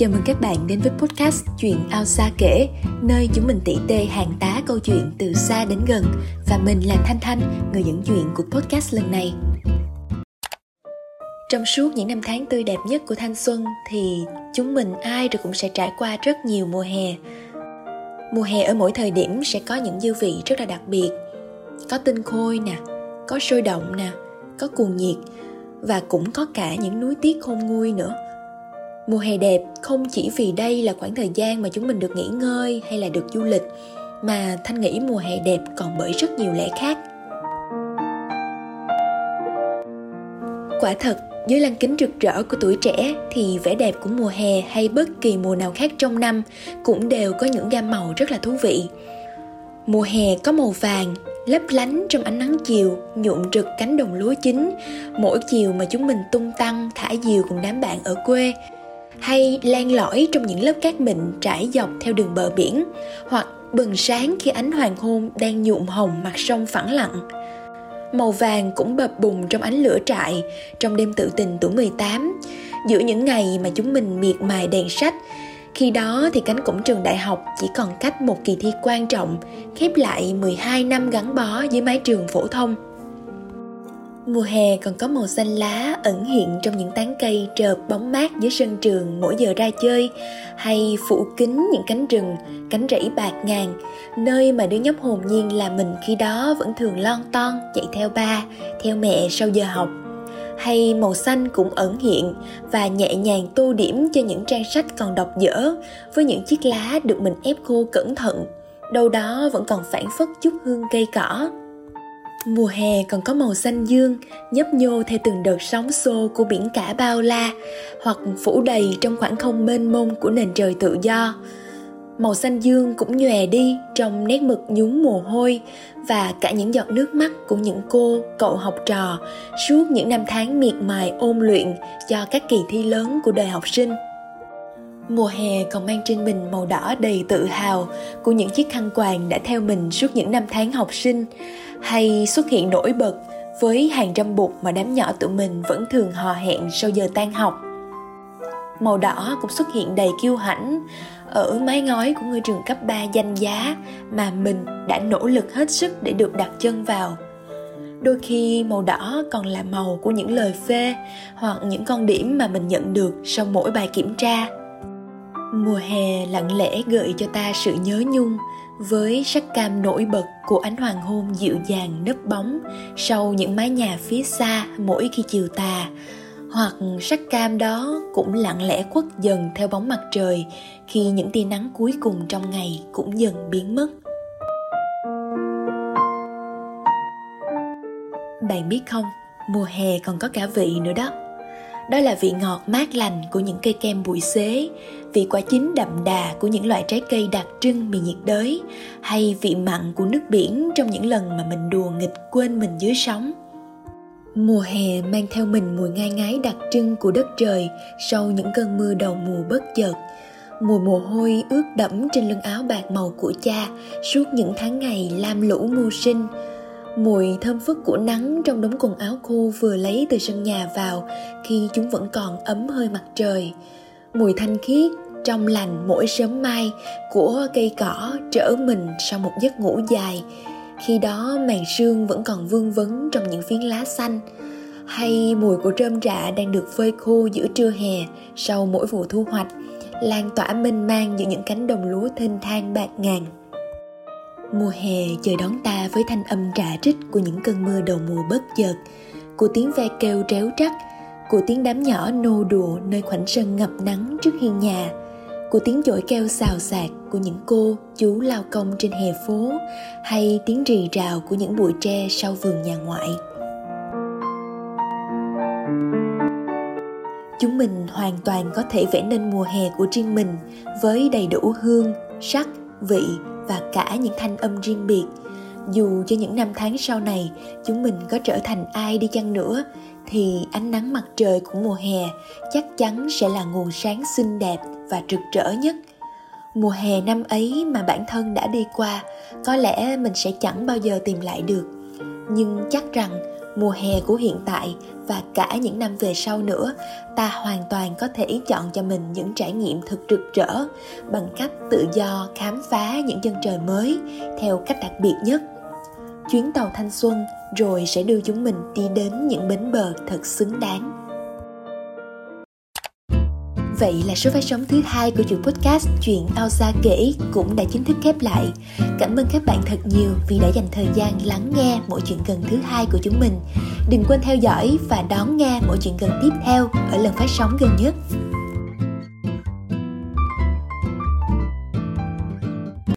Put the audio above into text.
Chào mừng các bạn đến với podcast Chuyện ao xa kể Nơi chúng mình tỉ tê hàng tá câu chuyện từ xa đến gần. Và mình là Thanh Thanh, người dẫn chuyện của podcast lần này. Trong suốt những năm tháng tươi đẹp nhất của thanh xuân Thì chúng mình ai rồi cũng sẽ trải qua rất nhiều mùa hè. Mùa hè ở mỗi thời điểm sẽ có những dư vị rất là đặc biệt. Có tinh khôi nè, có sôi động nè, có cuồng nhiệt Và cũng có cả những núi tiếc khôn nguôi nữa mùa hè đẹp không chỉ vì đây là khoảng thời gian mà chúng mình được nghỉ ngơi hay là được du lịch, mà thanh nghĩ mùa hè đẹp còn bởi rất nhiều lẽ khác. Quả thật, dưới lăng kính rực rỡ của tuổi trẻ thì vẻ đẹp của mùa hè hay bất kỳ mùa nào khác trong năm cũng đều có những gam màu rất là thú vị. Mùa hè có màu vàng, lấp lánh trong ánh nắng chiều, nhuộm rực cánh đồng lúa chín, mỗi chiều mà chúng mình tung tăng thả diều cùng đám bạn ở quê hay len lỏi trong những lớp cát mịn trải dọc theo đường bờ biển, hoặc bừng sáng khi ánh hoàng hôn đang nhuộm hồng mặt sông phẳng lặng. Màu vàng cũng bập bùng trong ánh lửa trại, trong đêm tự tình tuổi 18 giữa những ngày mà chúng mình miệt mài đèn sách khi đó thì cánh cổng trường đại học chỉ còn cách một kỳ thi quan trọng, khép lại 12 năm gắn bó với mái trường phổ thông. Mùa hè còn có màu xanh lá ẩn hiện trong những tán cây trợp bóng mát dưới sân trường mỗi giờ ra chơi hay phủ kín những cánh rừng, cánh rẫy bạc ngàn, nơi mà đứa nhóc hồn nhiên là mình khi đó vẫn thường lon ton chạy theo ba, theo mẹ sau giờ học. Hay màu xanh cũng ẩn hiện và nhẹ nhàng tô điểm cho những trang sách còn đọc dở với những chiếc lá được mình ép khô cẩn thận, đâu đó vẫn còn phản phất chút hương cây cỏ Mùa hè còn có màu xanh dương, nhấp nhô theo từng đợt sóng xô của biển cả bao la, hoặc phủ đầy trong khoảng không mênh mông của nền trời tự do. Màu xanh dương cũng nhòe đi trong nét mực nhúng mồ hôi và cả những giọt nước mắt của những cô, cậu học trò suốt những năm tháng miệt mài ôn luyện cho các kỳ thi lớn của đời học sinh. Mùa hè còn mang trên mình màu đỏ đầy tự hào của những chiếc khăn quàng đã theo mình suốt những năm tháng học sinh hay xuất hiện nổi bật với hàng trăm bụt mà đám nhỏ tụi mình vẫn thường hò hẹn sau giờ tan học. Màu đỏ cũng xuất hiện đầy kiêu hãnh ở mái ngói của ngôi trường cấp 3 danh giá mà mình đã nỗ lực hết sức để được đặt chân vào. Đôi khi màu đỏ còn là màu của những lời phê hoặc những con điểm mà mình nhận được sau mỗi bài kiểm tra mùa hè lặng lẽ gợi cho ta sự nhớ nhung với sắc cam nổi bật của ánh hoàng hôn dịu dàng nấp bóng sau những mái nhà phía xa mỗi khi chiều tà. Hoặc sắc cam đó cũng lặng lẽ khuất dần theo bóng mặt trời khi những tia nắng cuối cùng trong ngày cũng dần biến mất. Bạn biết không, mùa hè còn có cả vị nữa đó đó là vị ngọt mát lành của những cây kem bụi xế, vị quả chín đậm đà của những loại trái cây đặc trưng miền nhiệt đới, hay vị mặn của nước biển trong những lần mà mình đùa nghịch quên mình dưới sóng. Mùa hè mang theo mình mùi ngai ngái đặc trưng của đất trời sau những cơn mưa đầu mùa bất chợt. Mùi mồ hôi ướt đẫm trên lưng áo bạc màu của cha suốt những tháng ngày lam lũ mưu sinh mùi thơm phức của nắng trong đống quần áo khô vừa lấy từ sân nhà vào, khi chúng vẫn còn ấm hơi mặt trời. Mùi thanh khiết trong lành mỗi sớm mai của cây cỏ trở mình sau một giấc ngủ dài. Khi đó màn sương vẫn còn vương vấn trong những phiến lá xanh. Hay mùi của rơm rạ đang được phơi khô giữa trưa hè sau mỗi vụ thu hoạch, lan tỏa mênh mang giữa những cánh đồng lúa thênh thang bạc ngàn. Mùa hè chờ đón ta với thanh âm rạ rích của những cơn mưa đầu mùa bất chợt, của tiếng ve kêu réo rắt, của tiếng đám nhỏ nô đùa nơi khoảnh sân ngập nắng trước hiên nhà, của tiếng chổi keo xào xạc của những cô chú lao công trên hè phố hay tiếng rì rào của những bụi tre sau vườn nhà ngoại. Chúng mình hoàn toàn có thể vẽ nên mùa hè của riêng mình với đầy đủ hương, sắc, vị và cả những thanh âm riêng biệt. Dù cho những năm tháng sau này, chúng mình có trở thành ai đi chăng nữa, thì ánh nắng mặt trời của mùa hè chắc chắn sẽ là nguồn sáng xinh đẹp và rực rỡ nhất. Mùa hè năm ấy mà bản thân đã đi qua, có lẽ mình sẽ chẳng bao giờ tìm lại được. Nhưng chắc rằng mùa hè của hiện tại và cả những năm về sau nữa, ta hoàn toàn có thể chọn cho mình những trải nghiệm thật rực rỡ bằng cách tự do khám phá những chân trời mới theo cách đặc biệt nhất. Chuyến tàu thanh xuân rồi sẽ đưa chúng mình đi đến những bến bờ thật xứng đáng. Vậy là số phát sóng thứ hai của chuỗi podcast Chuyện ao xa kể cũng đã chính thức khép lại. Cảm ơn các bạn thật nhiều vì đã dành thời gian lắng nghe mỗi chuyện gần thứ hai của chúng mình. Đừng quên theo dõi và đón nghe mỗi chuyện gần tiếp theo ở lần phát sóng gần nhất.